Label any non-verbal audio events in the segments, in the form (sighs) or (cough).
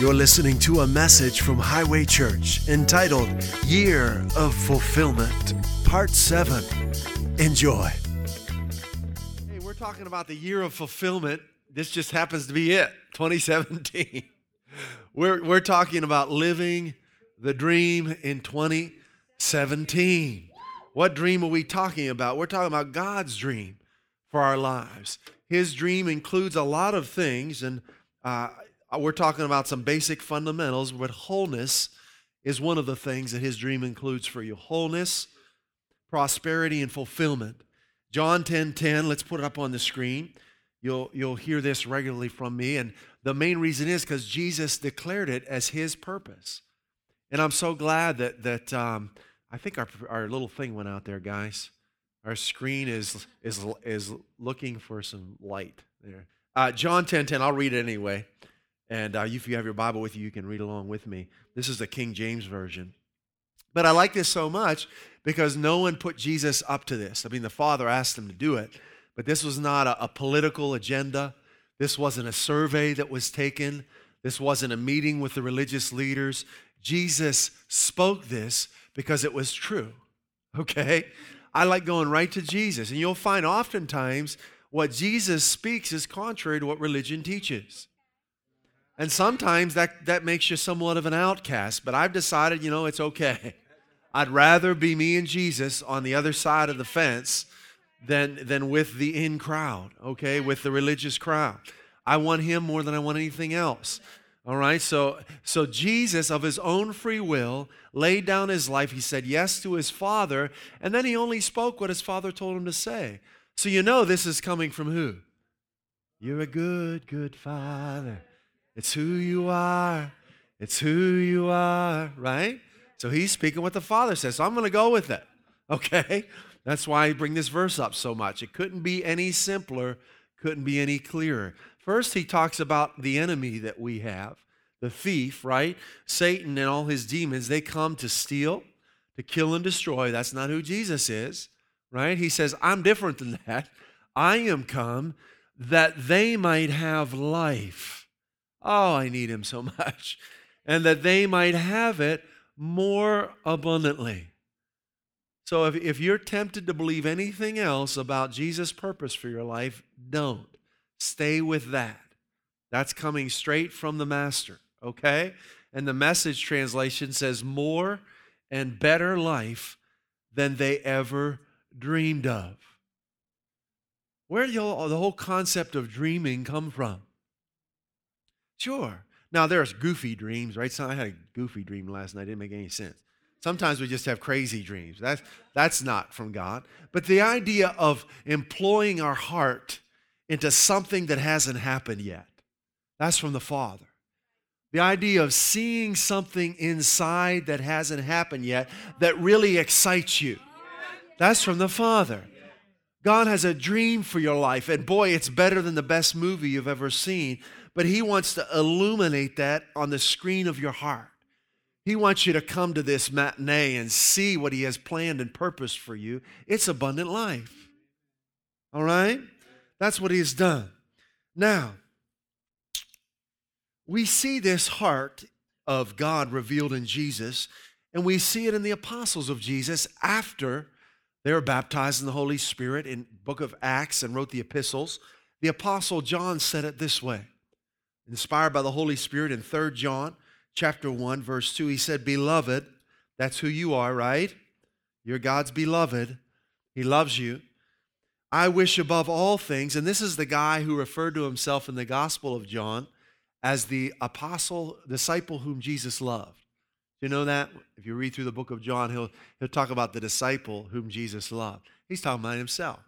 You're listening to a message from Highway Church entitled Year of Fulfillment, Part 7. Enjoy. Hey, we're talking about the year of fulfillment. This just happens to be it, 2017. (laughs) We're, we're talking about living the dream in 2017. What dream are we talking about? We're talking about God's dream for our lives. His dream includes a lot of things, and uh, we're talking about some basic fundamentals, but wholeness is one of the things that his dream includes for you wholeness, prosperity, and fulfillment. John 10 10, let's put it up on the screen. You'll, you'll hear this regularly from me. And the main reason is because Jesus declared it as his purpose. And I'm so glad that, that um, I think our, our little thing went out there, guys. Our screen is, is, is looking for some light there. Uh, John 10 10, I'll read it anyway. And uh, if you have your Bible with you, you can read along with me. This is the King James Version. But I like this so much because no one put Jesus up to this. I mean, the Father asked him to do it, but this was not a, a political agenda. This wasn't a survey that was taken. This wasn't a meeting with the religious leaders. Jesus spoke this because it was true. (laughs) Okay? I like going right to Jesus. And you'll find oftentimes what Jesus speaks is contrary to what religion teaches. And sometimes that, that makes you somewhat of an outcast, but I've decided, you know, it's okay. I'd rather be me and Jesus on the other side of the fence than, than with the in crowd, okay, with the religious crowd. I want him more than I want anything else. All right, so so Jesus of his own free will laid down his life. He said yes to his father, and then he only spoke what his father told him to say. So you know this is coming from who? You're a good, good father. It's who you are. It's who you are, right? So he's speaking what the Father says. So I'm going to go with it, (laughs) okay? That's why I bring this verse up so much. It couldn't be any simpler, couldn't be any clearer. First, he talks about the enemy that we have, the thief, right? Satan and all his demons, they come to steal, to kill, and destroy. That's not who Jesus is, right? He says, I'm different than that. I am come that they might have life Oh, I need him so (laughs) much. And that they might have it more abundantly. So if, if you're tempted to believe anything else about Jesus' purpose for your life, don't. Stay with that. That's coming straight from the Master, okay? And the message translation says, more and better life than they ever dreamed of. Where did the whole concept of dreaming come from? Sure. Now there's goofy dreams, right? So I had a goofy dream last night. It didn't make any sense. Sometimes we just have crazy dreams. That's that's not from God. But the idea of employing our heart into something that hasn't happened yet. That's from the Father. The idea of seeing something inside that hasn't happened yet that really excites you. That's from the Father. God has a dream for your life, and boy, it's better than the best movie you've ever seen but He wants to illuminate that on the screen of your heart. He wants you to come to this matinee and see what He has planned and purposed for you. It's abundant life. All right? That's what He has done. Now, we see this heart of God revealed in Jesus, and we see it in the apostles of Jesus after they were baptized in the Holy Spirit in book of Acts and wrote the epistles. The apostle John said it this way inspired by the Holy Spirit in 3 John chapter 1 verse 2 he said beloved that's who you are right? You're God's beloved. He loves you. I wish above all things and this is the guy who referred to himself in the gospel of John as the apostle disciple whom Jesus loved. Do you know that? If you read through the book of John he'll he'll talk about the disciple whom Jesus loved. He's talking about himself.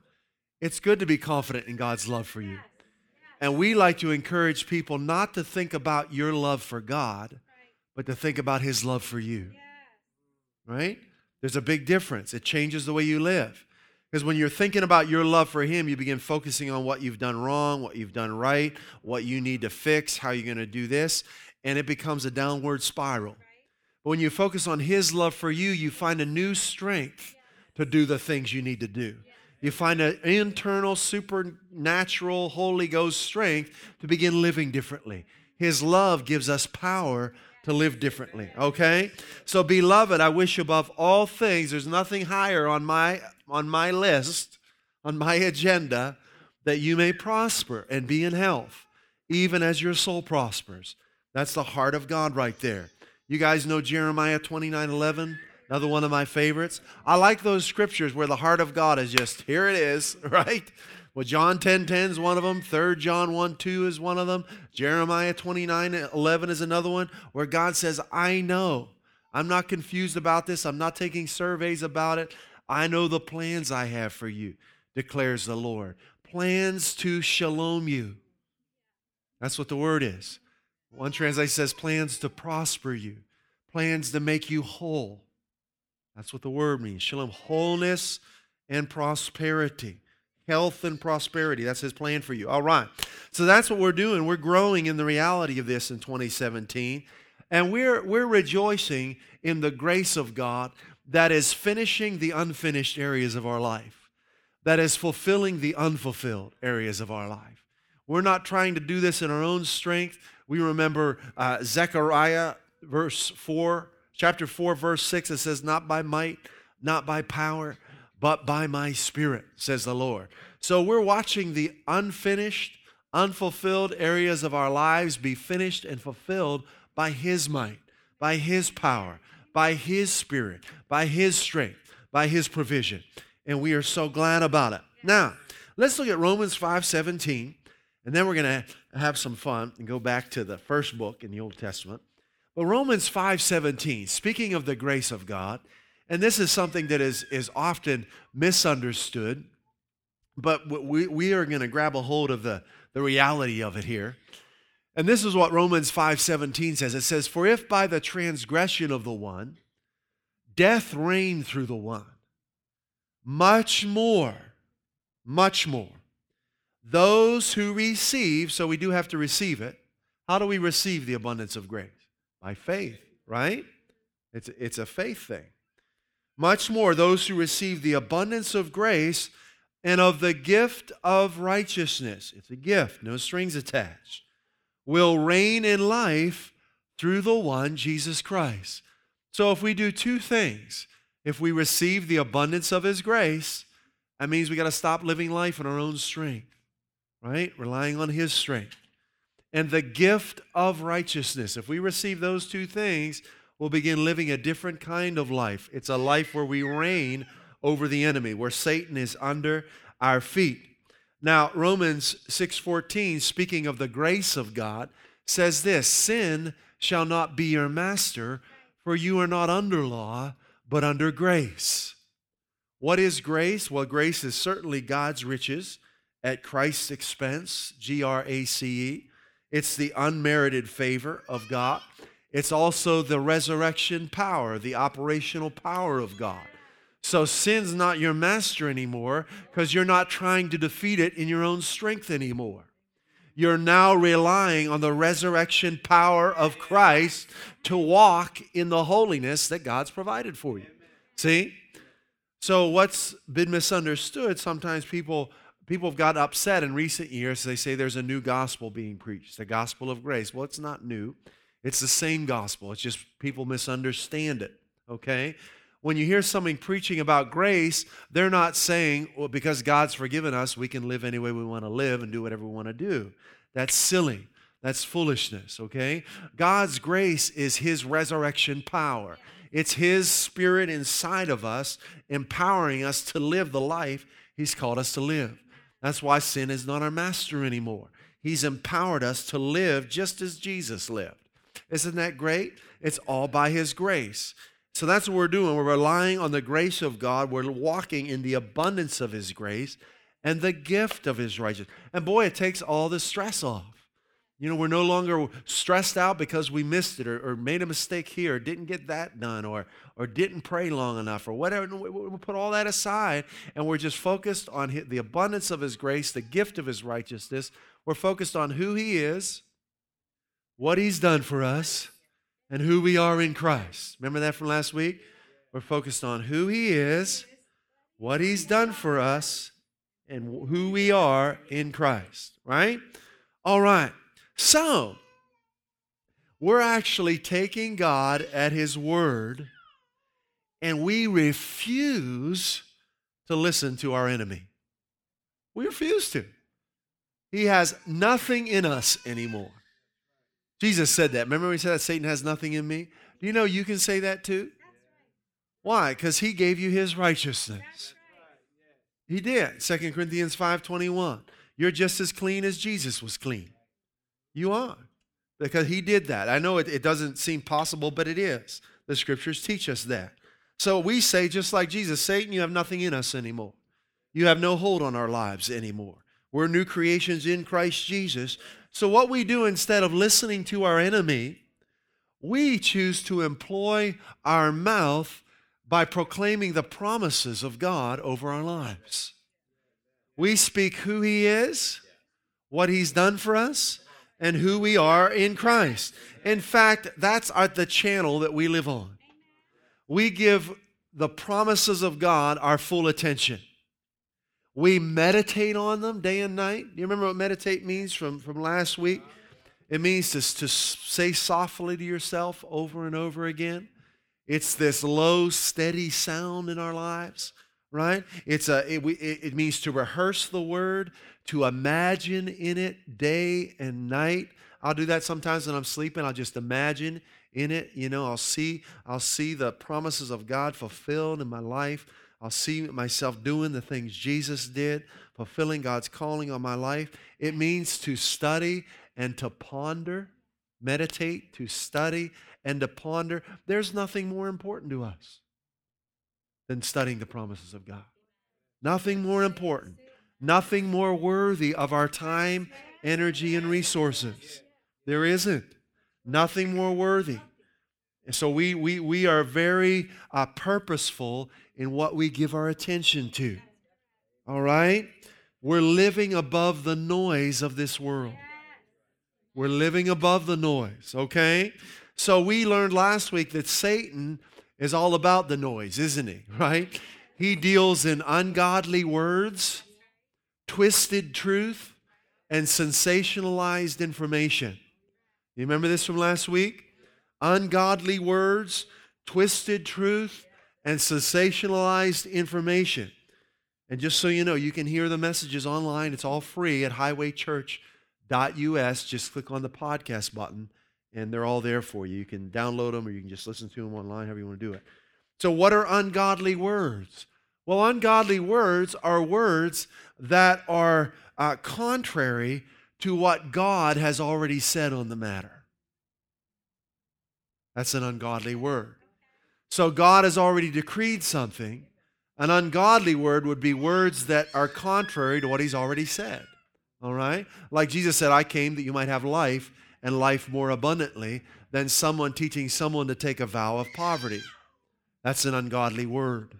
It's good to be confident in God's love for you and we like to encourage people not to think about your love for God, but to think about His love for you. Right? There's a big difference. It changes the way you live. Because when you're thinking about your love for Him, you begin focusing on what you've done wrong, what you've done right, what you need to fix, how you're going to do this, and it becomes a downward spiral. But when you focus on His love for you, you find a new strength to do the things you need to do. You find an internal, supernatural, Holy Ghost strength to begin living differently. His love gives us power to live differently. Okay? So beloved, I wish above all things there's nothing higher on my on my list, on my agenda that you may prosper and be in health, even as your soul prospers. That's the heart of God right there. You guys know Jeremiah 29 11? Another one of my favorites. I like those scriptures where the heart of God is just, here it is, (laughs) right? Well, John 10 10 is one of them. 3 John 1 2 is one of them. Jeremiah 29 11 is another one where God says, I know. I'm not confused about this. I'm not taking surveys about it. I know the plans I have for you, declares the Lord. Plans to shalom you. That's what the word is. One translation says plans to prosper you, plans to make you whole. That's what the word means. Shalom, wholeness and prosperity health and prosperity. That's his plan for you. All right. So that's what we're doing. We're growing in the reality of this in 2017. And we're, we're rejoicing in the grace of God that is finishing the unfinished areas of our life, that is fulfilling the unfulfilled areas of our life. We're not trying to do this in our own strength. We remember uh, Zechariah, verse 4, chapter 4, verse 6. It says, Not by might, not by power, but by my spirit, says the Lord. So we're watching the unfinished, unfulfilled areas of our lives be finished and fulfilled by His might, by His power, by His spirit, by His strength, by His provision. And we are so glad about it. Now, let's look at Romans 5 17, and then we're going to have some fun and go back to the first book in the Old Testament. But Romans 5:17, speaking of the grace of God, and this is something that is, is often misunderstood, but we, we are going to grab a hold of the, the reality of it here. And this is what Romans 5:17 says. It says, "For if by the transgression of the one death reigned through the one, much more, much more, those who receive, so we do have to receive it. How do we receive the abundance of grace? By faith, right? It's, it's a faith thing. Much more, those who receive the abundance of grace and of the gift of righteousness, it's a gift, no strings attached, will reign in life through the one, Jesus Christ. So if we do two things, if we receive the abundance of His grace, that means we got to stop living life in our own strength, right? Relying on His strength. And the gift of righteousness. If we receive those two things, we'll begin living a different kind of life. It's a life where we reign over the enemy, where Satan is under our feet. Now, Romans 6:14, speaking of the grace of God, says this, sin shall not be your master, for you are not under law, but under grace. What is grace? Well, grace is certainly God's riches at Christ's expense, G R A C E. It's the unmerited favor of God. It's also the resurrection power, the operational power of God. So sin's not your master anymore because you're not trying to defeat it in your own strength anymore. You're now relying on the resurrection power of Christ to walk in the holiness that God's provided for you. See? So what's been misunderstood, sometimes people people have got upset in recent years. They say there's a new gospel being preached, the gospel of grace. Well, it's not new. It's the same gospel. It's just people misunderstand it, okay? When you hear somebody preaching about grace, they're not saying, well, because God's forgiven us, we can live any way we want to live and do whatever we want to do. That's silly. That's foolishness, okay? God's grace is His resurrection power. It's His Spirit inside of us, empowering us to live the life He's called us to live. That's why sin is not our master anymore. He's empowered us to live just as Jesus lived. Isn't that great? It's all by His grace. So that's what we're doing. We're relying on the grace of God. We're walking in the abundance of His grace and the gift of His righteousness. And boy, it takes all the stress off. You know, we're no longer stressed out because we missed it or, or, made a mistake here, or didn't get that done, or, or didn't pray long enough, or whatever. We put all that aside and we're just focused on the abundance of His grace, the gift of His righteousness. We're focused on who He is what He's done for us, and who we are in Christ. Remember that from last week? We're focused on who He is, what he's done for us and who we are in Christ, right? All right. So, we're actually taking God at his word and we refuse to listen to our enemy. We refuse to. He has nothing in us anymore. Jesus said that. Remember when he said that Satan has nothing in me? Do you know you can say that too? Why? Because he gave you his righteousness. He did. 2 Corinthians 5:21. You're just as clean as Jesus was clean. You are. Because he did that. I know it, it doesn't seem possible, but it is. The scriptures teach us that. So we say, just like Jesus, Satan, you have nothing in us anymore. You have no hold on our lives anymore. We're new creations in Christ Jesus. So, what we do instead of listening to our enemy, we choose to employ our mouth by proclaiming the promises of God over our lives. We speak who He is, what He's done for us, and who we are in Christ. In fact, that's the channel that we live on. We give the promises of God our full attention. We meditate on them day and night. Do you remember what meditate means from, from last week? It means to, to say softly to yourself over and over again. It's this low, steady sound in our lives, right? It's a, it, it means to rehearse the word, to imagine in it day and night. I'll do that sometimes when I'm sleeping. I'll just imagine in it. You know, I'll see, I'll see the promises of God fulfilled in my life. I'll see myself doing the things Jesus did, fulfilling God's calling on my life. It means to study and to ponder, meditate, to study and to ponder. There's nothing more important to us than studying the promises of God. Nothing more important, nothing more worthy of our time, energy, and resources. There isn't. Nothing more worthy. And so we, we, we are very uh, purposeful in what we give our attention to. All right? We're living above the noise of this world. We're living above the noise, okay? So we learned last week that Satan is all about the noise, isn't he? (laughs) Right? He deals in ungodly words, twisted truth, and sensationalized information. You remember this from last week? Ungodly words, twisted truth, and sensationalized information. And just so you know, you can hear the messages online. It's all free at highwaychurch.us. Just click on the podcast button and they're all there for you. You can download them or you can just listen to them online, however you want to do it. So, what are ungodly words? Well, ungodly words are words that are uh, contrary to what God has already said on the matter. That's an ungodly word. So, God has already decreed something. An ungodly word would be words that are contrary to what He's already said. All right? Like Jesus said, I came that you might have life and life more abundantly than someone teaching someone to take a vow of poverty. That's an ungodly word.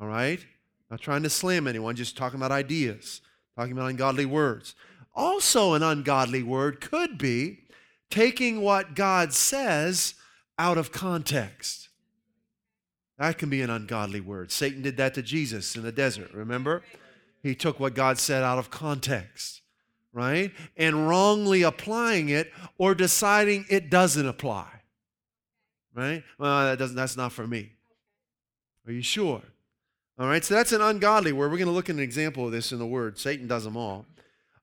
All right? Not trying to slam anyone, just talking about ideas, talking about ungodly words. Also, an ungodly word could be taking what God says out of context. That can be an ungodly word. Satan did that to Jesus in the desert, remember? He took what God said out of context right? And wrongly applying it or deciding it doesn't apply. Right? Well, that doesn't that's not for me. Are you sure? All right, so that's an ungodly word. We're going to look at an example of this in the word. Satan does them all.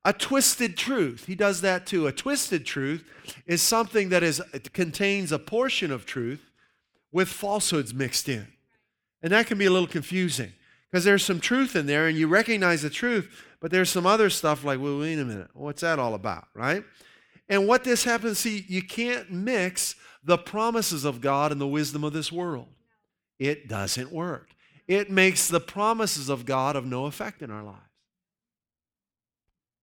A twisted truth. He does that too. A twisted truth is something that is contains a portion of truth with falsehoods mixed in. And that can be a little confusing because there's some truth in there and you recognize the truth, but there's some other stuff like, well, wait a minute, what's that all about, right? And what this happens, see, you can't mix the promises of God and the wisdom of this world. It doesn't work. It makes the promises of God of no effect in our lives.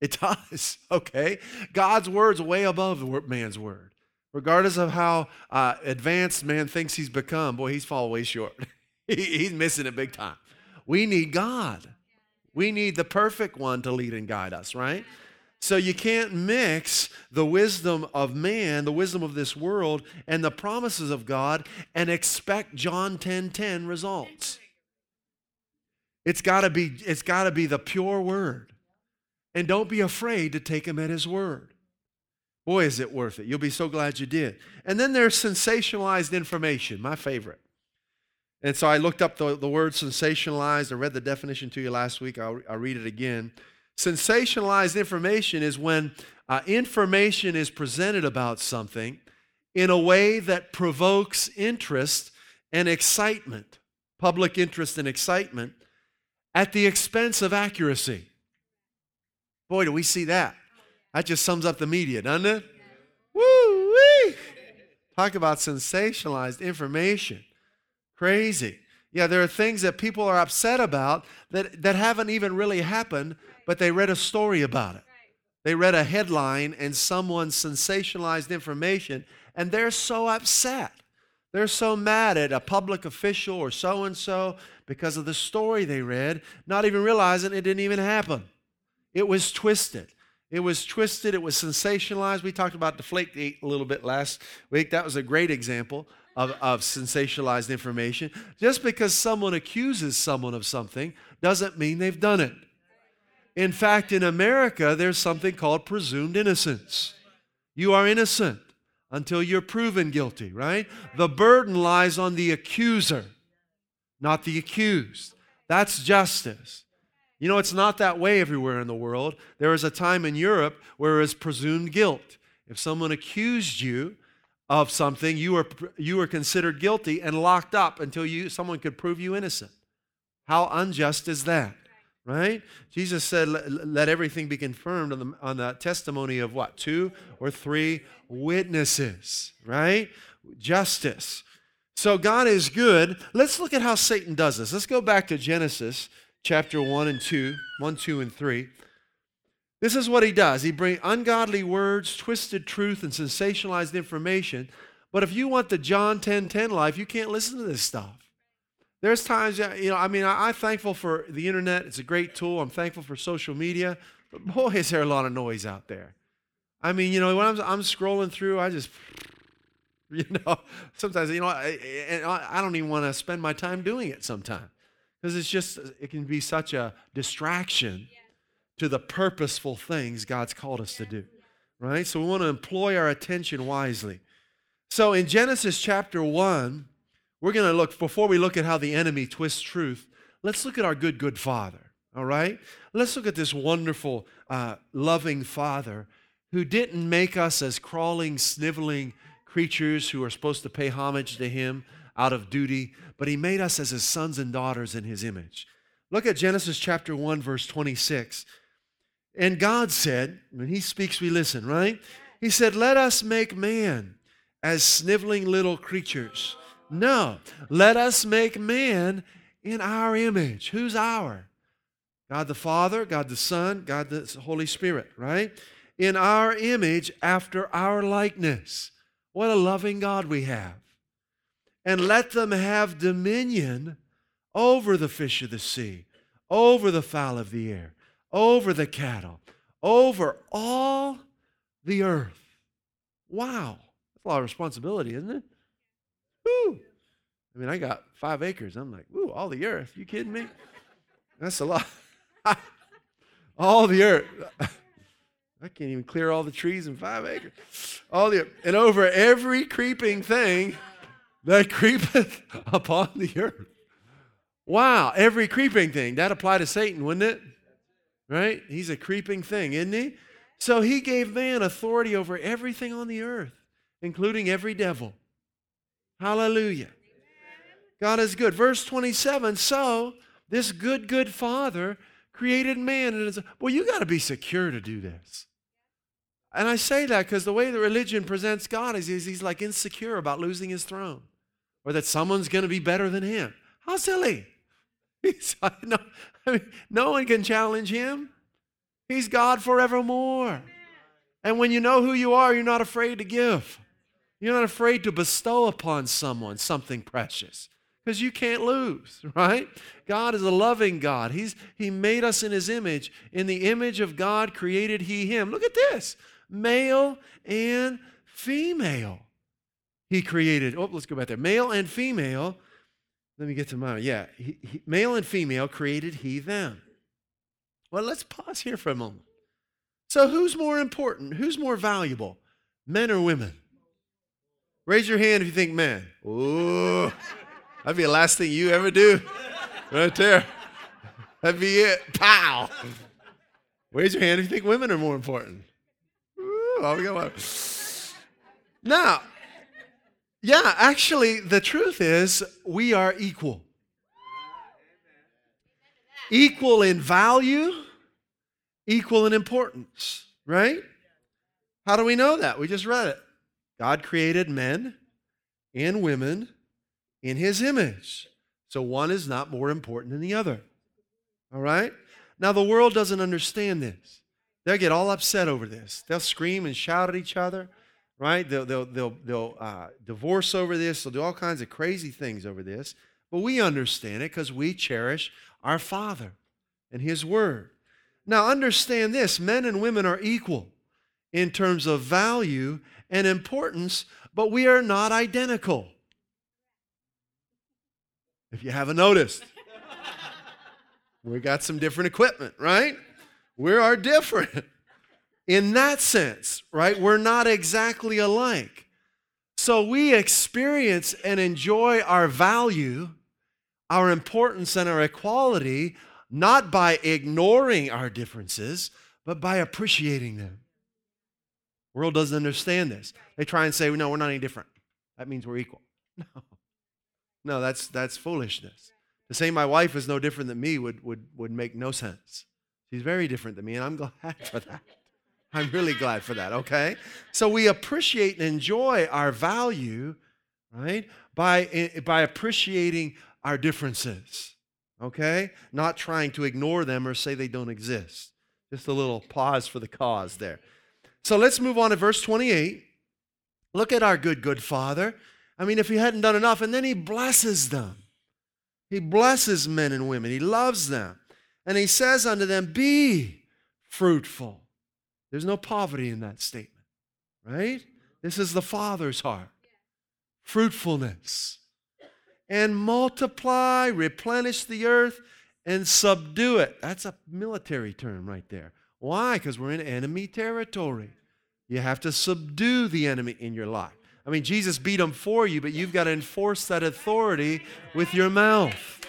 It does, (laughs) okay? God's word's way above man's word. Regardless of how uh, advanced man thinks he's become, boy, he's fallen way short. (laughs) he's missing it big time. We need God. We need the perfect one to lead and guide us, right? So you can't mix the wisdom of man, the wisdom of this world, and the promises of God and expect John 10:10 10, 10 results. It's got to be it's got to be the pure word. And don't be afraid to take him at his word. Boy, is it worth it. You'll be so glad you did. And then there's sensationalized information, my favorite. And so I looked up the, the word sensationalized. I read the definition to you last week. I'll, I'll read it again. Sensationalized information is when uh, information is presented about something in a way that provokes interest and excitement, public interest and excitement, at the expense of accuracy. Boy, do we see that. That just sums up the media, doesn't it? Woo wee! Talk about sensationalized information. Crazy. Yeah, there are things that people are upset about that, that haven't even really happened, but they read a story about it. They read a headline and someone sensationalized information, and they're so upset. They're so mad at a public official or so and so because of the story they read, not even realizing it didn't even happen. It was twisted. It was twisted. It was sensationalized. We talked about Deflategate a little bit last week. That was a great example of, of sensationalized information. Just because someone accuses someone of something doesn't mean they've done it. In fact, in America, there's something called presumed innocence. You are innocent until you're proven guilty, right? The burden lies on the accuser, not the accused. That's justice. You know, it's not that way everywhere in the world. There was a time in Europe where it was presumed guilt. If someone accused you of something, you were, you were considered guilty and locked up until you, someone could prove you innocent. How unjust is that? Right? Jesus said, let, everything be confirmed on the, on the testimony of what? Two or three witnesses, right? Justice. So God is good. Let's look at how Satan does this. Let's go back to Genesis chapter 1 and 2, 1, 2, and 3. This is what he does. He brings ungodly words, twisted truth, and sensationalized information. But if you want the John 10 10 life, you can't listen to this stuff. There's times, you know, I mean, I'm thankful for the internet. It's a great tool. I'm thankful for social media. But boy, is there a lot of noise out there. I mean, you know, when I'm, I'm scrolling through, I just, (laughs) you know, sometimes, you know, I, I don't even want to spend my time doing it sometimes because it's just, it can be such a distraction to the purposeful things God's called us to do, right? So we want to employ our attention wisely. So in Genesis chapter 1, we're going to look, before we look at how the enemy twists truth, let's look at our good, good Father, all right? Let's look at this wonderful, uh, loving Father who didn't make us as crawling, sniveling creatures who are supposed to pay homage to Him out of duty, but He made us as His sons and daughters in His image. Look at Genesis chapter 1, verse 26. And God said, when He speaks, we listen, right? He said, Let us make man as sniveling little creatures no. Let us make man in our image. Who's our? God the Father, God the Son, God the Holy Spirit, right? In our image after our likeness. What a loving God we have. And let them have dominion over the fish of the sea, over the fowl of the air, over the cattle, over all the earth. Wow. That's a lot of responsibility, isn't it? Woo. I mean, I got five acres. I'm like, ooh, all the earth. You kidding me? That's a lot. (laughs) all the earth. (laughs) I can't even clear all the trees in five acres. All the and over every creeping thing that creepeth (laughs) upon the earth. Wow, every creeping thing. That apply to Satan, wouldn't it? Right? He's a creeping thing, isn't he? So he gave man authority over everything on the earth, including every devil. Hallelujah. God is good. Verse 27 So, this good, good Father created man. And it's, well, you got to be secure to do this. And I say that because the way the religion presents God is he's, he's like insecure about losing his throne or that someone's going to be better than him. How silly. (laughs) He's, no, I mean, no one can challenge him. He's God forevermore. And when you know who you are, you're not afraid to give. You're not afraid to bestow upon someone something precious because you can't lose, (laughs) right? God is a loving God. He's, he made us in His image. In the image of God created He Him. Look at this male and female. He created, oh, let's go back there. Male and female, Let me get to mine. Yeah, he, he, male and female created he them. Well, let's pause here for a moment. So, who's more important? Who's more valuable, men or women? Raise your hand if you think man, Ooh, that'd be the last thing you ever do, right there. That'd be it. Pow. Raise your hand if you think women are more important. Ooh, oh, we got one. Now, yeah, actually, the truth is we are equal. Equal in value, equal in importance, right? How do we know that? We just read it. God created men and women in his image. So one is not more important than the other. All right? Now, the world doesn't understand this. They'll get all upset over this. They'll scream and shout at each other right? They'll, they'll, they'll, they'll uh, divorce over this. They'll do all kinds of crazy things over this. But we understand it because we cherish our Father and His Word. Now, understand this men and women are equal in terms of value and importance, but we are not identical. If you haven't noticed, (laughs) we got some different equipment, right? We are different in that sense, right? We're not exactly alike. So we experience and enjoy our value, our importance, and our equality not by ignoring our differences, but by appreciating them. World doesn't understand this. They try and say, no, we're not any different. That means we're equal. (laughs) No. No, that's that's foolishness. To say my wife is no different than me would, would, would make no sense. She's very different than me, and I'm (laughs) glad for that. I'm really glad for that, okay? So we appreciate and enjoy our value, right? By, eh, by appreciating our differences, okay? Not trying to ignore them or say they don't exist. Just a little pause for the cause there. So let's move on to verse 28. Look at our good, good Father. I mean, if he hadn't done enough, and then he blesses them. He blesses men and women, he loves them. And he says unto them, Be fruitful there's no poverty in that statement, right? This is the Father's heart. Fruitfulness. And multiply, replenish the earth, and subdue it. That's a military term right there. Why? Because we're in enemy territory. You have to subdue the enemy in your life. I mean, Jesus beat them for you, but you've got to enforce that authority with your mouth.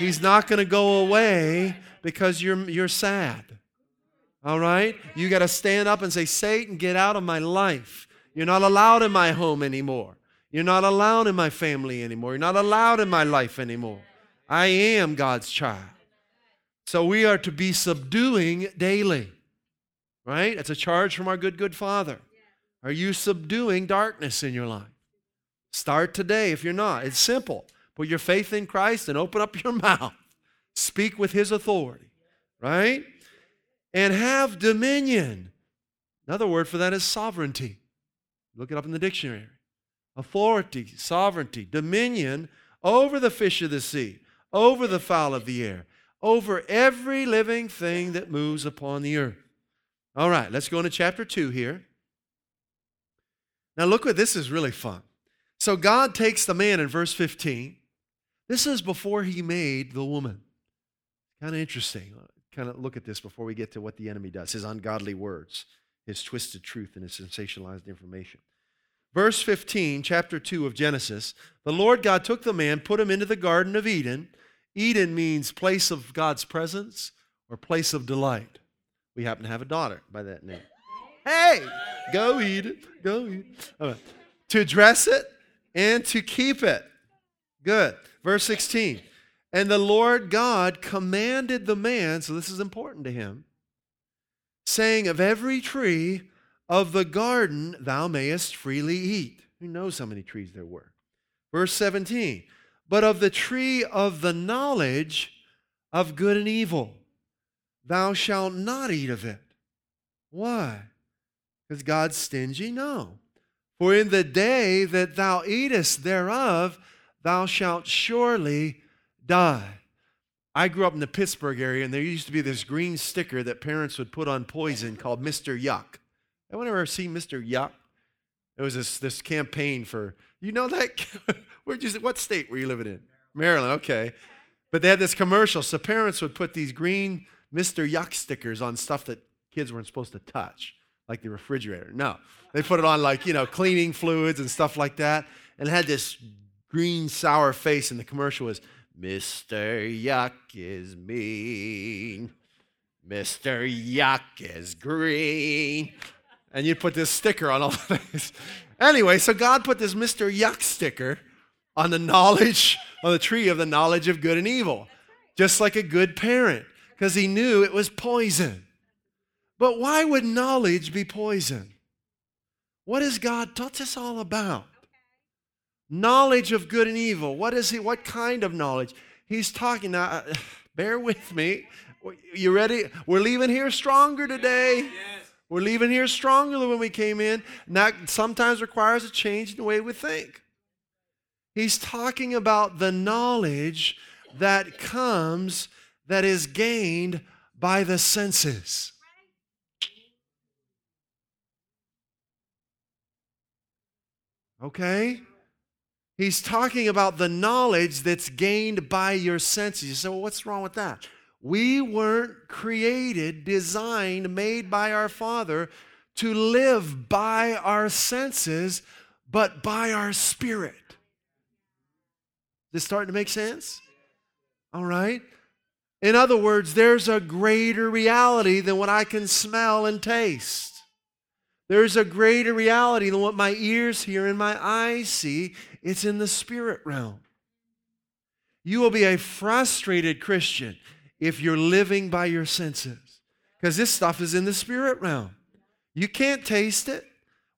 He's not going to go away because you're, you're sad. All right? You got to stand up and say, Satan, get out of my life. You're not allowed in my home anymore. You're not allowed in my family anymore. You're not allowed in my life anymore. I am God's child. So we are to be subduing daily. Right? It's a charge from our good, good Father. Are you subduing darkness in your life? Start today if you're not. It's simple. Put your faith in Christ and open up (laughs) your mouth. Speak with His authority. Right? and have dominion. Another word for that is sovereignty. Look it up in the dictionary. Authority, sovereignty, dominion over the fish of the sea, over the fowl of the air, over every living thing that moves upon the earth. All right, let's go into chapter 2 here. Now, look what this is really fun. So, God takes the man in verse 15. This is before he made the woman. Kind of interesting kind of look at this before we get to what the enemy does his ungodly words, his twisted truth, and his sensationalized information. Verse 15, chapter 2 of Genesis the Lord God took the man, put him into the Garden of Eden. Eden means place of God's presence or place of delight. We happen to have a daughter by that name. Hey, go Eden, go Eden. To dress it and to keep it. Good. Verse 16. And the Lord God commanded the man, so this is important to him, saying, Of every tree of the garden thou mayest freely eat. Who knows how many trees there were? Verse 17, but of the tree of the knowledge of good and evil, thou shalt not eat of it. Why? Because God's stingy? No. For in the day that thou eatest thereof, thou shalt surely die. I grew up in the Pittsburgh area, and there used to be this green sticker that parents would put on poison called Mr. Yuck. Anyone ever see Mr. Yuck? It was this, this campaign for, you know that? (laughs) Where'd you, what state were you living in? Maryland, okay. But they had this commercial, so parents would put these green Mr. Yuck stickers on stuff that kids weren't supposed to touch, like the refrigerator. No, they put it on like, you know, cleaning fluids and stuff like that. And it had this green sour face, and the commercial was, Mr. Yuck is mean. Mr. Yuck is green. And you'd put this sticker on all (laughs) the things. Anyway, so God put this Mr. Yuck sticker on the knowledge, on the tree of the knowledge of good and evil, just like a good parent, because he knew it was poison. But why would knowledge be poison? What has God taught us all about? Knowledge of good and evil. What is he? What kind of knowledge? He's talking now. Uh, (sighs) bear with me. You ready? We're leaving here stronger today. Yes. We're leaving here stronger than when we came in. and That sometimes requires a change in the way we think. He's talking about the knowledge that comes, that is gained by the senses. Okay? He's talking about the knowledge that's gained by your senses. You say, well, what's wrong with that? We weren't created, designed, made by our Father to live by our senses, but by our spirit. This starting to make sense? All right. In other words, there's a greater reality than what I can smell and taste. There's a greater reality than what my ears hear and my eyes see. It's in the spirit realm. You will be a frustrated Christian if you're living by your senses because this stuff is in the spirit realm. You can't taste it.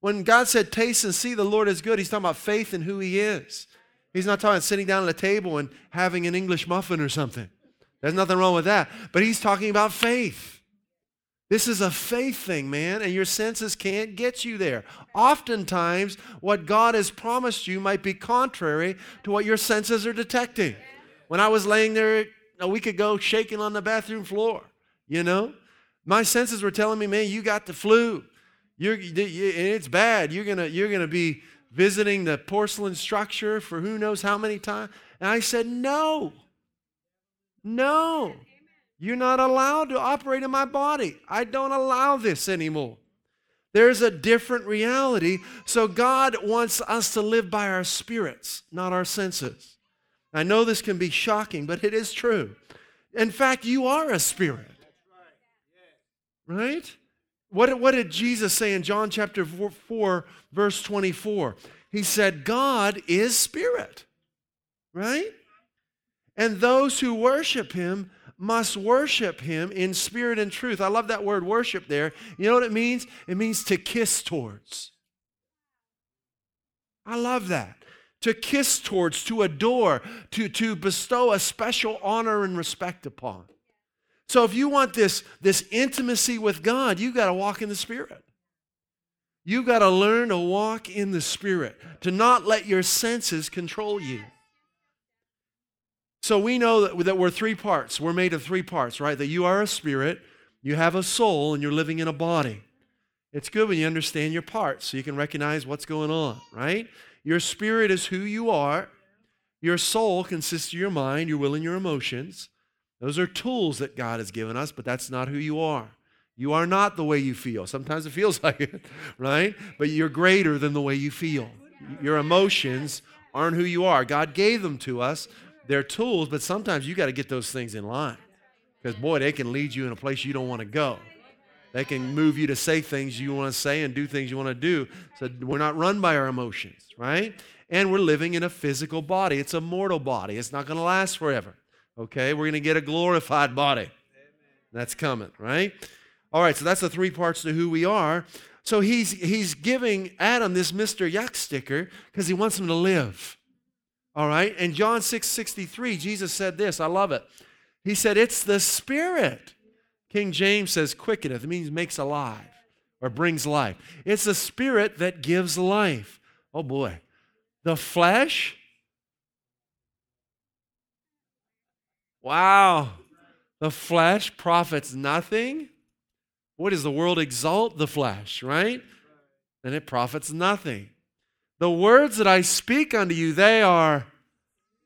When God said, Taste and see the Lord is good, He's talking about faith in who He is. He's not talking about sitting down at a table and having an English muffin or something. There's nothing wrong with that. But he's talking about faith. This is a faith thing, man, and your senses can't get you there. Oftentimes, what God has promised you might be contrary to what your senses are detecting. When I was laying there a week ago shaking on the bathroom floor, you know, my senses were telling me, man, you got the flu. You're, it's bad. You're gonna, you're gonna be visiting the porcelain structure for who knows how many times. And I said, No, no, you're not allowed to operate in my body. I don't allow this anymore. There's a different reality. So God wants us to live by our spirits, not our senses. I know this can be shocking, but it is true. In fact, you are a spirit. Right? What, what did Jesus say in John chapter 4, 4, verse 24? He said, God is spirit, right? And those who worship him must worship him in spirit and truth. I love that word worship there. You know what it means? It means to kiss towards. I love that. To kiss towards, to adore, to, to bestow a special honor and respect upon. So if you want this, this intimacy with God, you've got to walk in the Spirit. You've got to learn to walk in the Spirit, to not let your senses control you. So we know that, that we're three parts. We're made of three parts, right? That you are a spirit, you have a soul, and you're living in a body. It's good when you understand your parts so you can recognize what's going on, right? Your spirit is who you are. Your soul consists of your mind, your will, and your emotions. Those are tools that God has given us, but that's not who you are. You are not the way you feel. Sometimes it feels (laughs) like it, right? But you're greater than the way you feel. Your emotions aren't who you are. God gave them to us. They're tools, but sometimes you got to get those things in line. Because, boy, they can lead you in a place you don't want to go. They can move you to say things you want to say and do things you want to do. So we're not run by our emotions, right? And we're living in a physical body. It's a mortal body. It's not going to last forever. Okay, we're going to get a glorified body. That's coming, right? All right, so that's the three parts to who we are. So he's he's giving Adam this Mr. Yuck sticker because he wants him to live. All right, and John 6 63, Jesus said this. I love it. He said, It's the Spirit. King James says, quickeneth. It means makes alive or brings life. It's the Spirit that gives life. Oh boy. The flesh Wow. The flesh profits nothing. What does the world exalt the flesh, right? And it profits nothing. The words that I speak unto you, they are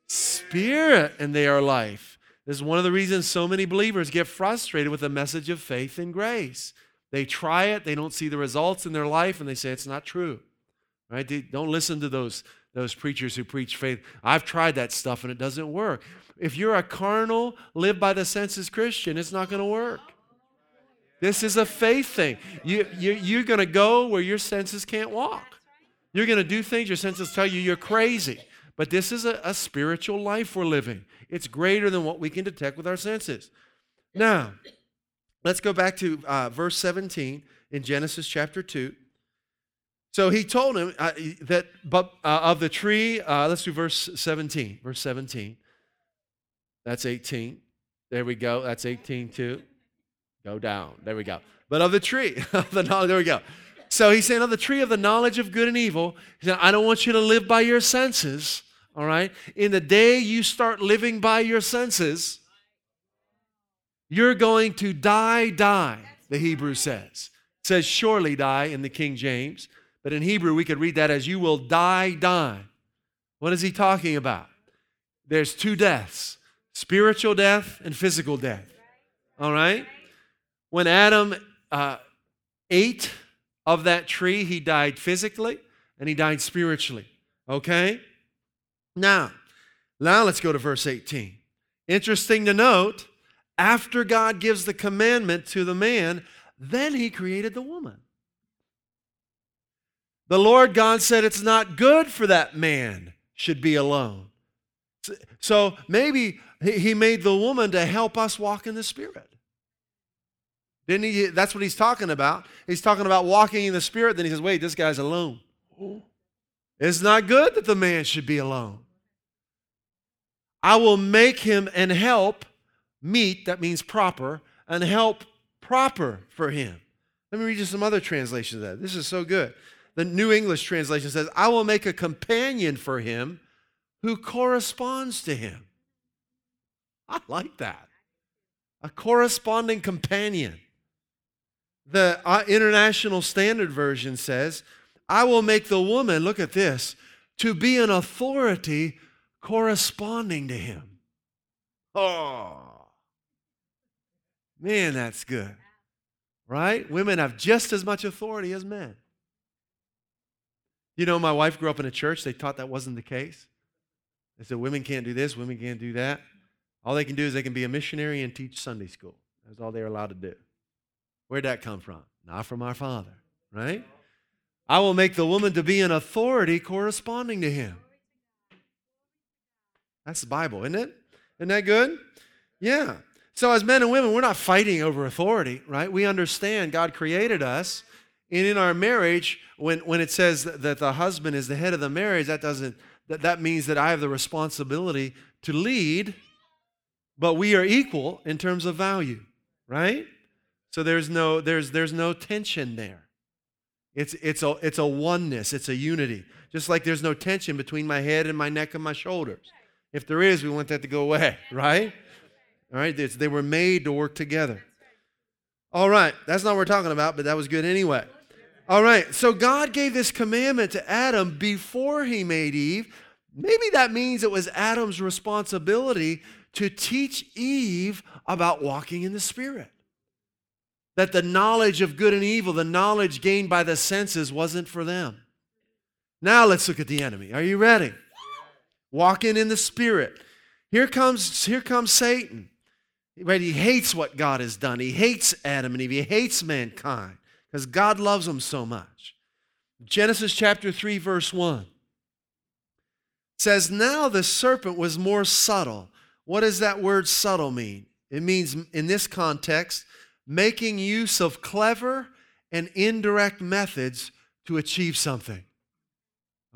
Spirit, and they are life. This is one of the reasons so many believers get frustrated with the message of faith and grace. They try it, they don't see the results in their life, and they say it's not true. Right? They don't listen to those, those preachers who preach faith. I've tried that stuff and it doesn't work. If you're a carnal, live by the senses Christian, it's not going to work. This is a faith thing. You, you, you're going to go where your senses can't walk. You're going to do things your senses tell you you're crazy. But this is a, a spiritual life we're living. It's greater than what we can detect with our senses. Now, let's go back to uh, verse 17 in Genesis chapter 2. So he told him uh, that, but uh, of the tree, uh, let's do verse 17. Verse 17. That's 18. There we go. That's 18 too. Go down. There we go. But of the tree (laughs) of the knowledge, there we go. So he's saying, of the tree of the knowledge of good and evil, he said, I don't want you to live by your senses. All right? In the day you start living by your senses, you're going to die, die, the Hebrew says. It says surely die in the King James. But in Hebrew, we could read that as you will die, die. What is he talking about? There's two deaths spiritual death and physical death. All right? When Adam uh, ate of that tree, he died physically and he died spiritually. Okay? Now, now let's go to verse 18. Interesting to note, after God gives the commandment to the man, then he created the woman. The Lord God said it's not good for that man should be alone. So maybe he made the woman to help us walk in the Spirit. Didn't he? That's what he's talking about. He's talking about walking in the Spirit. Then he says, wait, this guy's alone. It's not good that the man should be alone. I will make him and help meet, that means proper, and help proper for him. Let me read you some other translations of that. This is so good. The New English translation says, I will make a companion for him who corresponds to him. I like that. A corresponding companion. The uh, International Standard Version says, I will make the woman, look at this, to be an authority corresponding to him. Oh, man, that's good. Right? Women have just as much authority as men. You know, my wife grew up in a church, they taught that wasn't the case. They said women can't do this, women can't do that. All they can do is they can be a missionary and teach Sunday school. That's all they're allowed to do. Where'd that come from? Not from our Father, right? I will make the woman to be an authority corresponding to him. That's the Bible, isn't it? Isn't that good? Yeah. So, as men and women, we're not fighting over authority, right? We understand God created us and in our marriage, when, when it says that the husband is the head of the marriage, that doesn't that, that means that I have the responsibility to lead, but we are equal in terms of value, right? So there's no there's there's no tension there. It's it's a it's a oneness, it's a unity. Just like there's no tension between my head and my neck and my shoulders. If there is, we want that to go away, (laughs) right? All right, they were made to work together. All right, that's not what we're talking about, but that was good anyway. All right, so God gave this commandment to Adam before he made Eve. Maybe that means it was Adam's responsibility to teach Eve about walking in the Spirit. That the knowledge of good and evil, the knowledge gained by the senses, wasn't for them. Now let's look at the enemy. Are you ready? Walking in the Spirit. Here comes, here comes Satan. Right? He hates what God has done. He hates Adam and Eve. He hates mankind because God loves them so much. Genesis chapter 3, verse 1 says, Now the serpent was more subtle. What does that word subtle mean? It means, in this context, making use of clever and indirect methods to achieve something.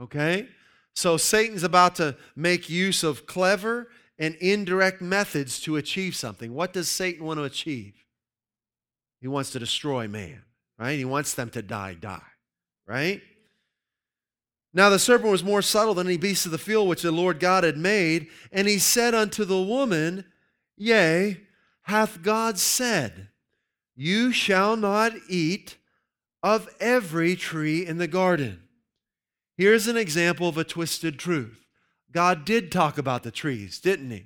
Okay? So Satan's about to make use of clever and indirect methods to achieve something. What does Satan want to achieve? He wants to destroy man right? He wants them to die, die, right? Now the serpent was more subtle than any beast of the field which the Lord God had made, and he said unto the woman, Yea, hath God said, You shall not eat of every tree in the garden. Here's an example of a twisted truth God did talk about the trees, didn't he?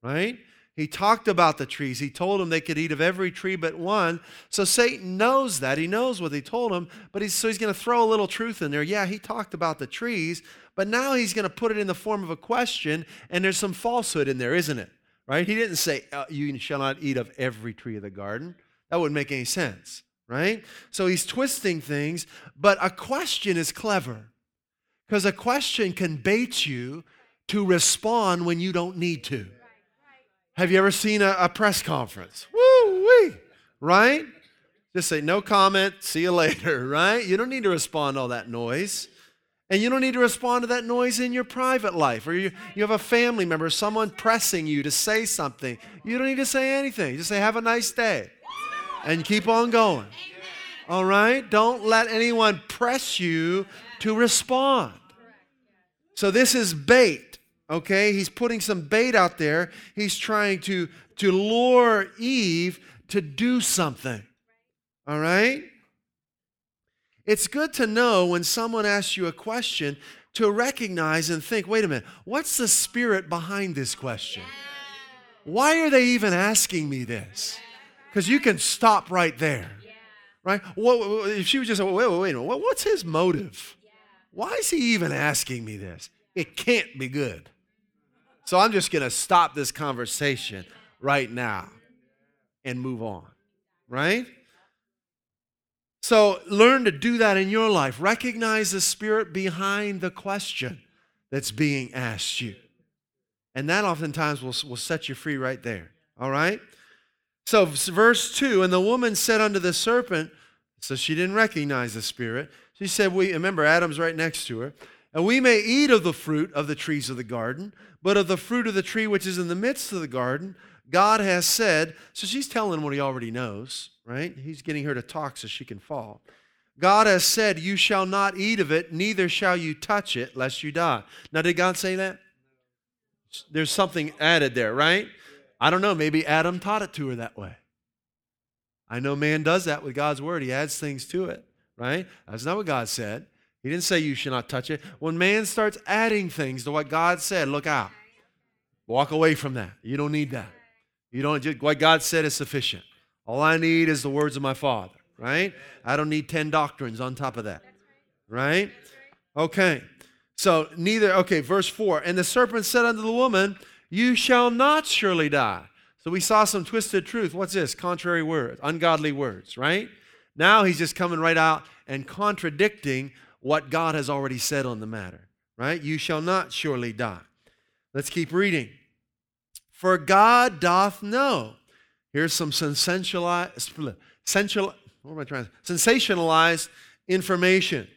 Right? He talked about the trees. He told them they could eat of every tree but one. So Satan knows that. He knows what he told them, but he's, so he's going to throw a little truth in there. Yeah, he talked about the trees, but now he's going to put it in the form of a question, and there's some falsehood in there, isn't it? Right? He didn't say, uh, You shall not eat of every tree of the garden. That wouldn't make any sense, right? So he's twisting things, but a question is clever because a question can bait you to respond when you don't need to. Have you ever seen a, a press conference? Woo wee, right? Just say, no comment, see you (laughs) later, right? You don't need to respond to all that noise. And you don't need to respond to that noise in your private life, or you, you have a family member, someone pressing you to say something. You don't need to say anything. Just say, have a nice day, and keep on going. All right? Don't let anyone press you to respond. So this is bait okay? He's putting some bait out there. He's trying to, to lure Eve to do something, all right? It's good to know when someone asks you a question to recognize and think wait a minute, what's the spirit behind this question? Why are they even asking me this? Because you can stop right there, right? Well, if she was just, wait, wait, wait, what's his motive? Why is he even asking me this? It can't be good. So I'm just going to stop this conversation right now and move on, right? So learn to do that in your life. Recognize the spirit behind the question that's being asked you. And that oftentimes will, will set you free right there. All right? So, verse 2 And the woman said unto the serpent, so she didn't recognize the spirit. She said, We remember Adam's right next to her. And we may eat of the fruit of the trees of the garden, but of the fruit of the tree which is in the midst of the garden, God has said, so she's telling what he already knows, right? He's getting her to talk so she can fall. God has said, You shall not eat of it, neither shall you touch it, lest you die. Now, did God say that? There's something added there, right? I don't know. Maybe Adam taught it to her that way. I know man does that with God's word. He adds things to it, right? That's not what God said. He didn't say you should not touch it. When man starts adding things to what God said, look out. Walk away from that. You don't need that. You don't just what God said is sufficient. All I need is the words of my Father, right? I don't need 10 doctrines on top of that. Right? Okay. So neither okay, verse 4. And the serpent said unto the woman, You shall not surely die. So we saw some twisted truth. What's this? Contrary words, ungodly words, right? Now he's just coming right out and contradicting what God has already said on the matter, right? You shall not surely die. Let's keep reading. For God doth know. Here's some sensationalized, information.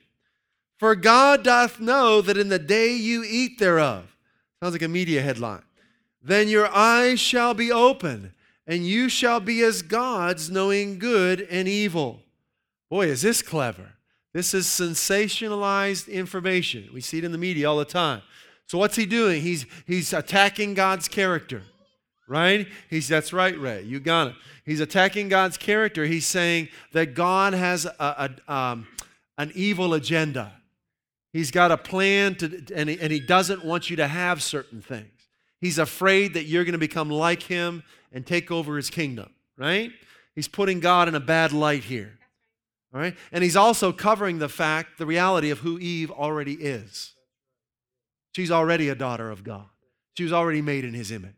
For God doth know that in the day you eat thereof, sounds like a media headline, then your eyes shall be open, and you shall be as gods, knowing good and evil. Boy, is this clever. This is sensationalized information. We see it in the media all the time. So what's he doing? He's he's attacking God's character. Right? He's that's right, Ray. You got it. He's attacking God's character. He's saying that God has a, a um, an evil agenda. He's got a plan to, and he, and he doesn't want you to have certain things. He's afraid that you're going to become like him and take over his kingdom, right? He's putting God in a bad light here. All right? And he's also covering the fact, the reality of who Eve already is. She's already a daughter of God. She was already made in his image.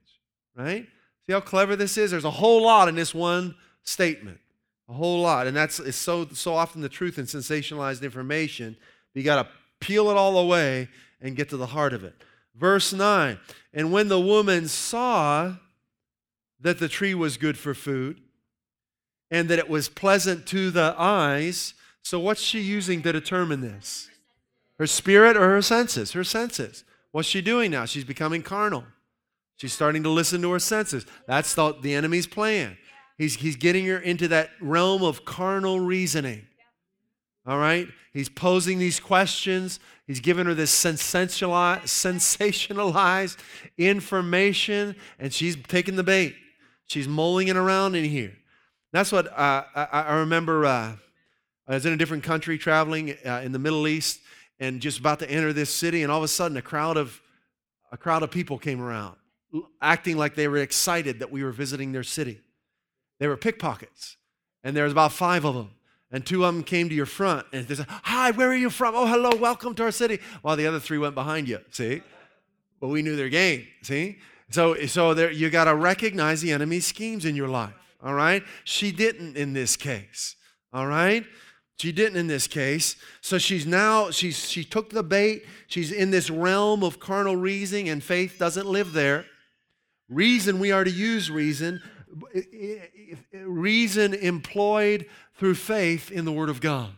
Right? See how clever this is? There's a whole lot in this one statement. A whole lot. And that's it's so so often the truth in sensationalized information. You got to peel it all away and get to the heart of it. Verse 9. And when the woman saw that the tree was good for food, and that it was pleasant to the eyes. So, what's she using to determine this? Her spirit or her senses? Her senses. What's she doing now? She's becoming carnal. She's starting to listen to her senses. That's the, the enemy's plan. He's, he's getting her into that realm of carnal reasoning. All right? He's posing these questions. He's giving her this sensationalized, information, and she's taking the bait. She's mulling it around in here. That's what uh, I, I, remember. Uh, I was in a different country traveling uh, in the Middle East and just about to enter this city, and all of a sudden, a crowd of a crowd of people came around, acting like they were excited that we were visiting their city. They were pickpockets, and there was about five of them. And two of them came to your front and they said, Hi, where are you from? Oh, hello, welcome to our city. While the other three went behind you, see? But we knew their game, see? So, so there, you got to recognize the enemy's schemes in your life, all right? She didn't in this case, all right? She didn't in this case. So she's now, she's, she took the bait. She's in this realm of carnal reasoning, and faith doesn't live there. Reason, we are to use reason. Reason employed through faith in the Word of God,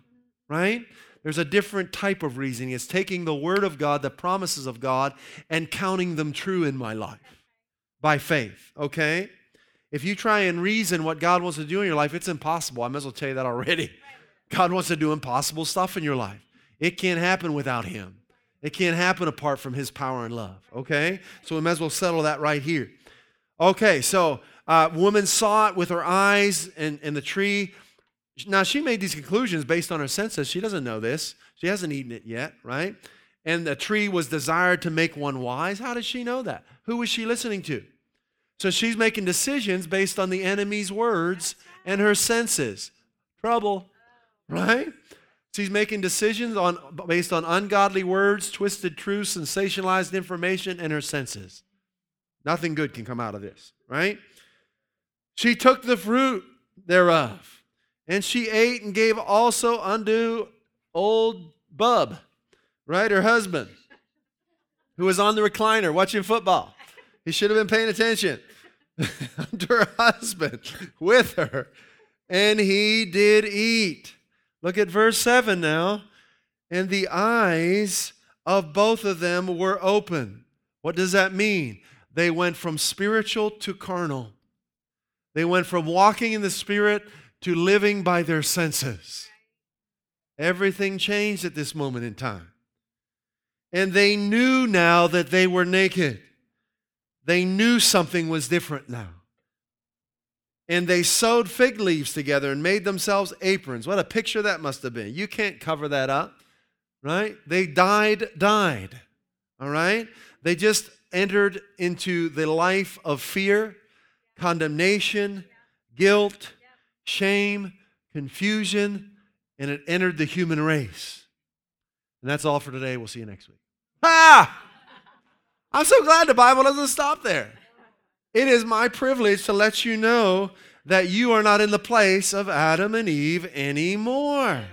right? There's a different type of reasoning. It's taking the Word of God, the promises of God, and counting them true in my life by faith, okay? If you try and reason what God wants to do in your life, it's impossible. I might as well tell you that already. (laughs) God wants to do impossible stuff in your life. It can't happen without Him. It can't happen apart from His power and love, okay? So we might as well settle that right here. Okay, so uh, woman saw it with her eyes and, and the tree now, she made these conclusions based on her senses. She doesn't know this. She hasn't eaten it yet, right? And the tree was desired to make one wise. How did she know that? Who was she listening to? So she's making decisions based on the enemy's words and her senses. Trouble, right? She's making decisions on, based on ungodly words, twisted truths, sensationalized information, and her senses. Nothing good can come out of this, right? She took the fruit thereof and she ate and gave also unto old Bub, right? Her husband, who was on the recliner watching football. He should have been paying attention. (laughs) to her husband with her. And he did eat. Look at verse 7 now. And the eyes of both of them were open. What does that mean? They went from spiritual to carnal. They went from walking in the spirit to living by their senses. Everything changed at this moment in time. And they knew now that they were naked. They knew something was different now. And they sewed fig leaves together and made themselves aprons. What a picture that must have been. You can't cover that up, right? They died, died, all right? They just entered into the life of fear, condemnation, guilt, shame, confusion, and it entered the human race. And that's all for today. We'll see you next week. Ah! I'm so glad the Bible doesn't stop there. It is my privilege to let you know that you are not in the place of Adam and Eve anymore.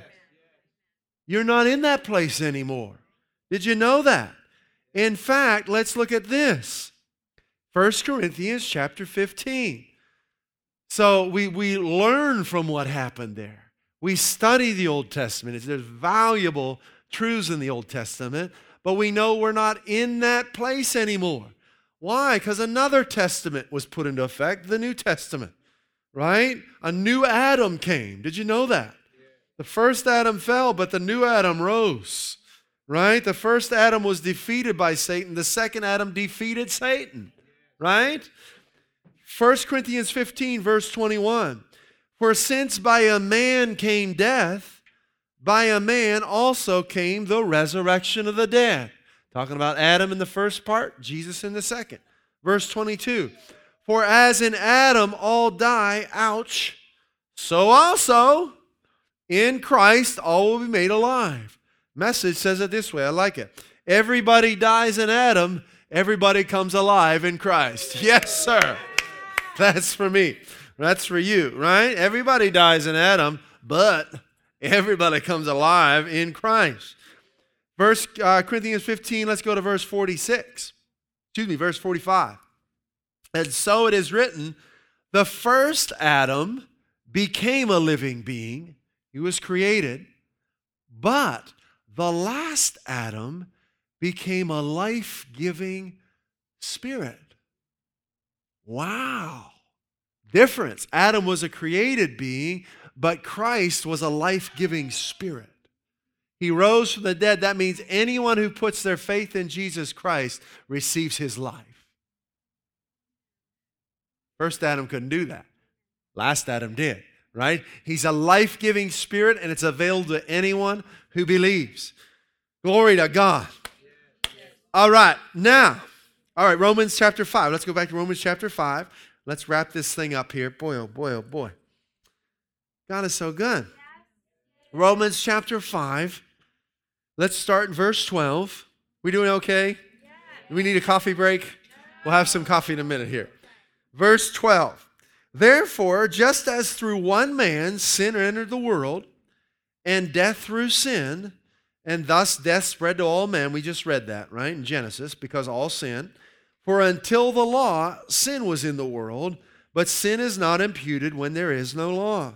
You're not in that place anymore. Did you know that? In fact, let's look at this. 1 Corinthians chapter 15. So we, we learn from what happened there. We study the Old Testament. There's valuable truths in the Old Testament, but we know we're not in that place anymore. Why? Because another testament was put into effect, the New Testament, right? A new Adam came. Did you know that? The first Adam fell, but the new Adam rose, right? The first Adam was defeated by Satan, the second Adam defeated Satan, right? 1 Corinthians 15, verse 21. For since by a man came death, by a man also came the resurrection of the dead. Talking about Adam in the first part, Jesus in the second. Verse 22. For as in Adam all die, ouch, so also in Christ all will be made alive. Message says it this way. I like it. Everybody dies in Adam, everybody comes alive in Christ. Yes, sir. (laughs) That's for me. That's for you, right? Everybody dies in Adam, but everybody comes alive in Christ. Verse uh, Corinthians 15, let's go to verse 46. Excuse me, verse 45. And so it is written, the first Adam became a living being. He was created, but the last Adam became a life giving spirit. Wow. Difference. Adam was a created being, but Christ was a life giving spirit. He rose from the dead. That means anyone who puts their faith in Jesus Christ receives his life. First Adam couldn't do that. Last Adam did, right? He's a life giving spirit and it's available to anyone who believes. Glory to God. All right, now All right, Romans chapter 5. Let's go back to Romans chapter 5. Let's wrap this thing up here. Boy, oh boy, oh boy. God is so good. Romans chapter 5. Let's start in verse 12. We doing okay? We need a coffee break? We'll have some coffee in a minute here. Verse 12. Therefore, just as through one man sin entered the world, and death through sin, and thus death spread to all men. We just read that, right, in Genesis, because all sin. For until the law, sin was in the world, but sin is not imputed when there is no law.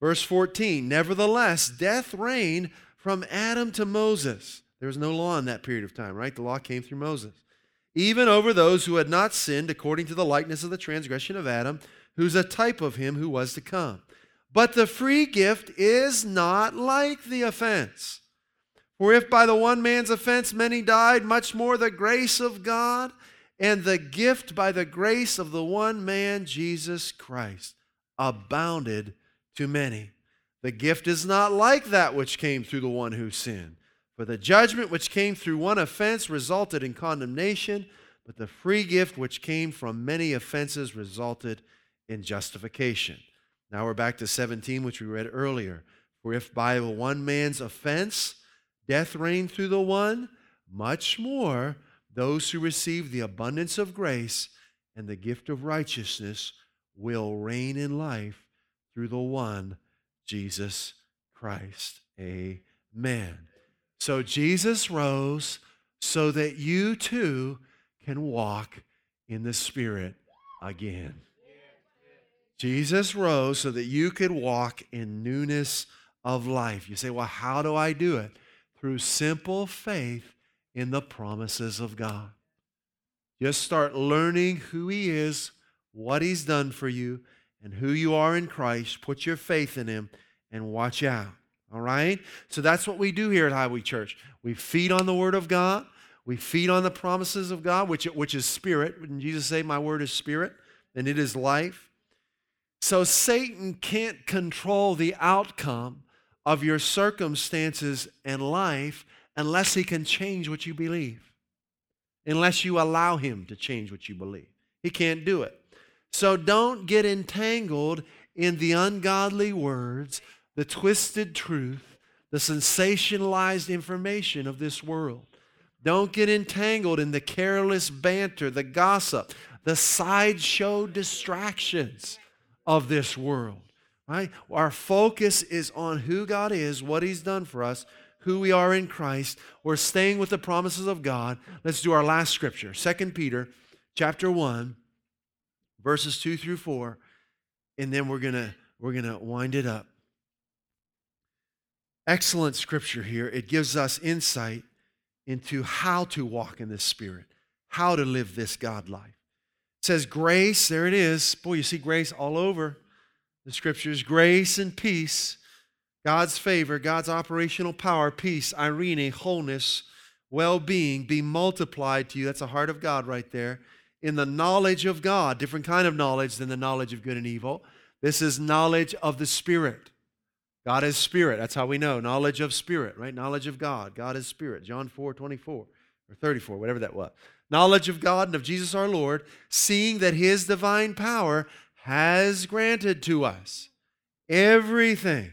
Verse 14 Nevertheless, death reigned from Adam to Moses. There was no law in that period of time, right? The law came through Moses. Even over those who had not sinned according to the likeness of the transgression of Adam, who's a type of him who was to come. But the free gift is not like the offense. For if by the one man's offense many died, much more the grace of God and the gift by the grace of the one man, Jesus Christ, abounded to many. The gift is not like that which came through the one who sinned. For the judgment which came through one offense resulted in condemnation, but the free gift which came from many offenses resulted in justification. Now we're back to 17, which we read earlier. For if by the one man's offense death reigned through the one, much more those who receive the abundance of grace and the gift of righteousness will reign in life through the one, Jesus Christ. Amen. So Jesus rose so that you too can walk in the Spirit again. Jesus rose so that you could walk in newness of life. You say, well, how do I do it? Through simple faith in the promises of God. Just start learning who He is, what He's done for you, and who you are in Christ. Put your faith in Him and watch out. All right? So that's what we do here at Highway Church. We feed on the Word of God. We feed on the promises of God, which, which is spirit. When Jesus say, My word is spirit, and it is life. So Satan can't control the outcome of your circumstances and life unless he can change what you believe, unless you allow him to change what you believe. He can't do it. So don't get entangled in the ungodly words, the twisted truth, the sensationalized information of this world. Don't get entangled in the careless banter, the gossip, the sideshow distractions of this world. Right? Our focus is on who God is, what He's done for us, who we are in Christ. We're staying with the promises of God. Let's do our last scripture. 2 Peter chapter 1, verses 2 through 4. And then we're gonna we're gonna wind it up. Excellent scripture here. It gives us insight into how to walk in this spirit, how to live this God life. It says grace, there it is. Boy, you see grace all over the scriptures grace and peace, God's favor, God's operational power, peace, eirene, wholeness, well being be multiplied to you. That's the heart of God right there. In the knowledge of God, different kind of knowledge than the knowledge of good and evil. This is knowledge of the Spirit. God is spirit. That's how we know. Knowledge of spirit, right? Knowledge of God. God is spirit. John 4 24 or 34, whatever that was. Knowledge of God and of Jesus our Lord, seeing that his divine power has granted to us everything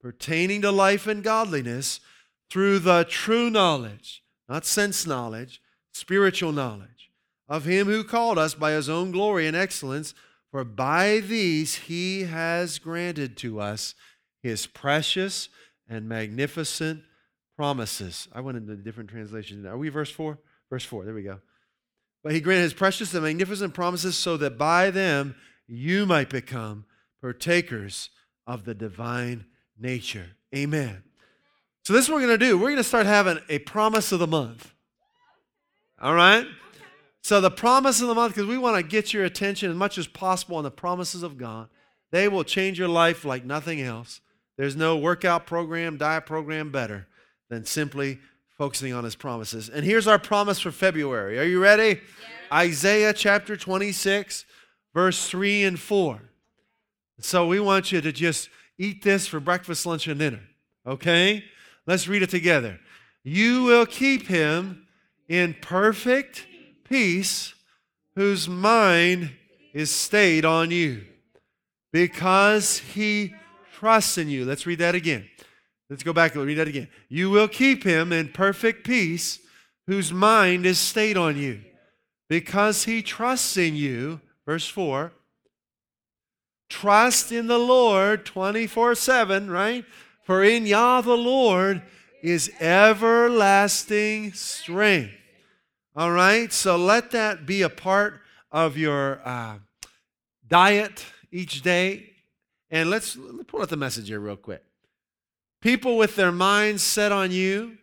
pertaining to life and godliness through the true knowledge, not sense knowledge, spiritual knowledge of him who called us by his own glory and excellence. For by these he has granted to us his precious and magnificent promises. I went into a different translation. Are we verse 4? Verse 4, there we go. But he granted his precious and magnificent promises so that by them you might become partakers of the divine nature. Amen. So, this is what we're going to do. We're going to start having a promise of the month. All right? So, the promise of the month, because we want to get your attention as much as possible on the promises of God. They will change your life like nothing else. There's no workout program, diet program better than simply focusing on his promises. And here's our promise for February. Are you ready? Isaiah chapter 26, verse 3 and 4. So we want you to just eat this for breakfast, lunch, and dinner. Okay? Let's read it together. You will keep him in perfect peace whose mind is stayed on you because he trusts in you. Let's read that again. Let's go back and read that again. You will keep him in perfect peace whose mind is stayed on you because he trusts in you. Verse 4 Trust in the Lord 24 7, right? For in Yah the Lord is everlasting strength. All right, so let that be a part of your uh, diet each day. And let's, let's pull out the message here real quick. People with their minds set on you,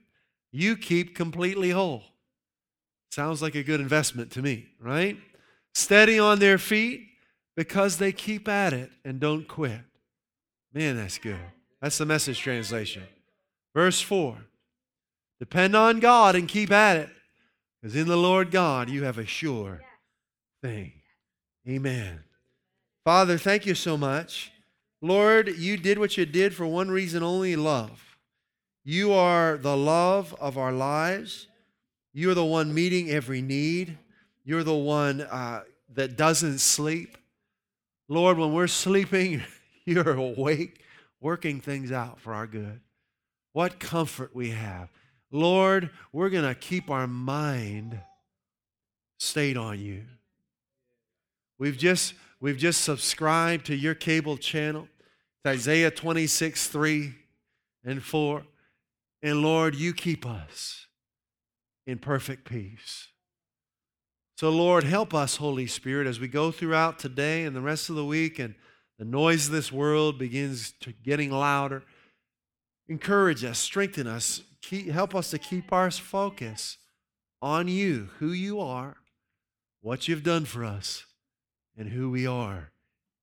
you keep completely whole. Sounds like a good investment to me, right? Steady on their feet because they keep at it and don't quit. Man, that's good. That's the message translation. Verse 4 Depend on God and keep at it, because in the Lord God you have a sure thing. Amen. Father, thank you so much. Lord, you did what you did for one reason only love. You are the love of our lives. You're the one meeting every need. You're the one uh, that doesn't sleep. Lord, when we're sleeping, (laughs) you're awake, working things out for our good. What comfort we have. Lord, we're going to keep our mind stayed on you. We've just we've just subscribed to your cable channel. It's Isaiah 26, 3 and 4. And Lord, you keep us in perfect peace. So, Lord, help us, Holy Spirit, as we go throughout today and the rest of the week and the noise of this world begins to getting louder. Encourage us, strengthen us, keep, help us to keep our focus on you, who you are, what you've done for us, and who we are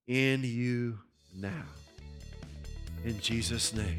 in you now. In Jesus' name.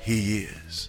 he is.